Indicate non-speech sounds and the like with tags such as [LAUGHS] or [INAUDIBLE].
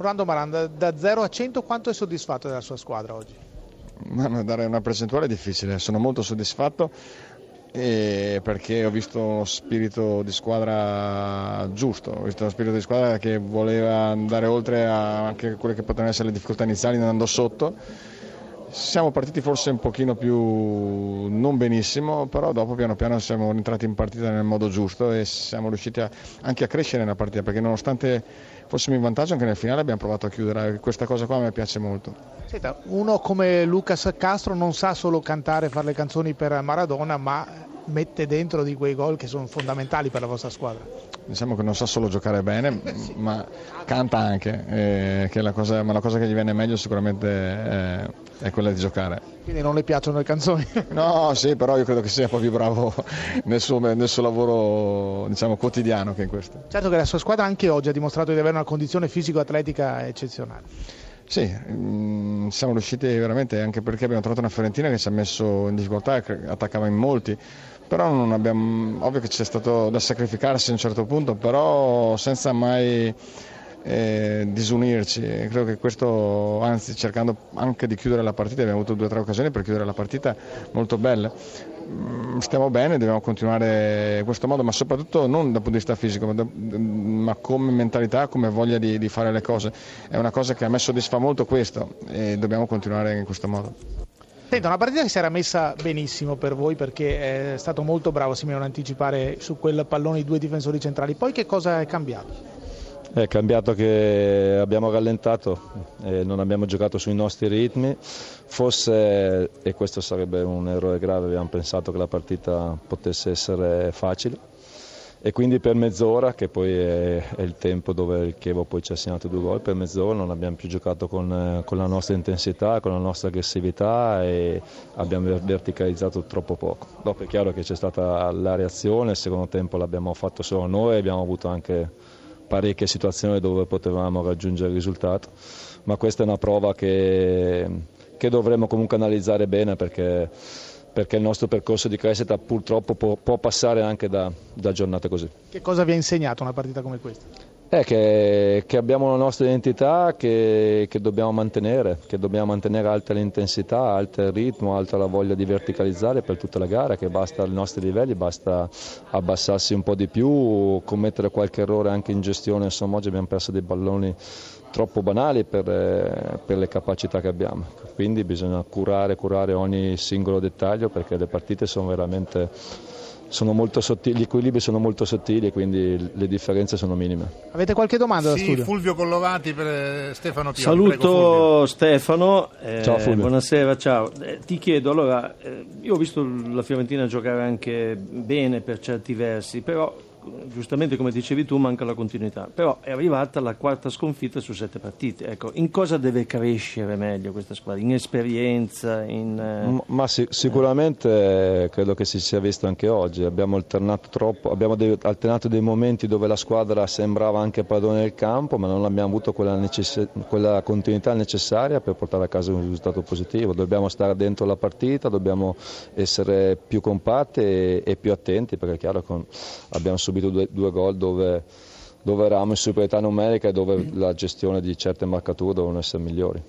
Orlando Maranda, da 0 a 100 quanto è soddisfatto della sua squadra oggi? Ma dare una percentuale è difficile, sono molto soddisfatto perché ho visto uno spirito di squadra giusto, ho visto uno spirito di squadra che voleva andare oltre anche quelle che potevano essere le difficoltà iniziali andando sotto. Siamo partiti forse un pochino più non benissimo, però dopo piano piano siamo entrati in partita nel modo giusto e siamo riusciti a, anche a crescere nella partita perché nonostante fossimo in vantaggio anche nel finale abbiamo provato a chiudere, questa cosa qua mi piace molto. Senta, uno come Lucas Castro non sa solo cantare e fare le canzoni per Maradona, ma mette dentro di quei gol che sono fondamentali per la vostra squadra. Diciamo che non sa solo giocare bene, [LAUGHS] ma canta anche, eh, che la cosa, ma la cosa che gli viene meglio sicuramente è, è, quella di giocare. Quindi non le piacciono le canzoni? [LAUGHS] No, sì, però io credo che sia proprio bravo nel suo, nel suo lavoro diciamo, quotidiano che in questo. Certo che la sua squadra anche oggi ha dimostrato di avere una condizione fisico-atletica eccezionale. Sì, mh, mm, siamo riusciti veramente anche perché abbiamo trovato una Fiorentina che ci ha messo in difficoltà e attaccava in molti. Però non abbiamo, ovvio che c'è stato da sacrificarsi a un certo punto, però senza mai eh, disunirci. Credo che questo, anzi cercando anche di chiudere la partita, abbiamo avuto due o tre occasioni per chiudere la partita molto belle. Mm, stiamo bene, dobbiamo continuare in questo modo, ma soprattutto non dal punto di vista fisico, ma, da, ma come mentalità, come voglia di, di fare le cose. È una cosa che a me soddisfa molto questo e dobbiamo continuare in questo modo. Senta, una partita che si era messa benissimo per voi perché è stato molto bravo Simeone a anticipare su quel pallone i due difensori centrali. Poi che cosa è cambiato? È cambiato che abbiamo rallentato e non abbiamo giocato sui nostri ritmi. Forse, e questo sarebbe un errore grave, abbiamo pensato che la partita potesse essere facile e quindi per mezz'ora, che poi è, il tempo dove il Chievo poi ci ha segnato due gol, per mezz'ora non abbiamo più giocato con, con, la nostra intensità, con la nostra aggressività e abbiamo verticalizzato troppo poco. Dopo è chiaro che c'è stata la reazione, il secondo tempo l'abbiamo fatto solo noi, abbiamo avuto anche parecchie situazioni dove potevamo raggiungere il risultato, ma questa è una prova che, che dovremmo comunque analizzare bene perché perché il nostro percorso di crescita purtroppo può, può passare anche da, da, giornate così. Che cosa vi ha insegnato una partita come questa? È che, che abbiamo la nostra identità che, che, dobbiamo mantenere, che dobbiamo mantenere alta l'intensità, alto il ritmo, alta la voglia di verticalizzare per tutta la gara, che basta ai nostri livelli, basta abbassarsi un po' di più, commettere qualche errore anche in gestione, insomma oggi abbiamo perso dei palloni troppo banali per, eh, per, le capacità che abbiamo. Quindi bisogna curare, curare ogni singolo dettaglio perché le partite sono veramente sottili, gli equilibri sono molto sottili e quindi le differenze sono minime. Avete qualche domanda da sì? Fulvio Collovati per eh, Stefano Pioli. Saluto Prego, Stefano, eh, ciao Fulvio. buonasera, ciao. Eh, ti chiedo, allora, eh, io ho visto la Fiorentina giocare anche bene per certi versi, però giustamente come dicevi tu manca la continuità, però è arrivata la quarta sconfitta su sette partite. Ecco, in cosa deve crescere meglio questa squadra? In esperienza? In, eh... Ma sì, sicuramente eh, credo che si sia visto anche oggi. Abbiamo alternato, troppo, abbiamo alternato dei momenti dove la squadra sembrava anche padrone del campo, ma non abbiamo avuto quella, necess- quella continuità necessaria per portare a casa un risultato positivo. Dobbiamo stare dentro la partita, dobbiamo essere più compatti e, e più attenti perché è chiaro che abbiamo subito due, due gol dove, dove eravamo in superiorità numerica e dove la gestione di certe marcature dovevano essere migliori.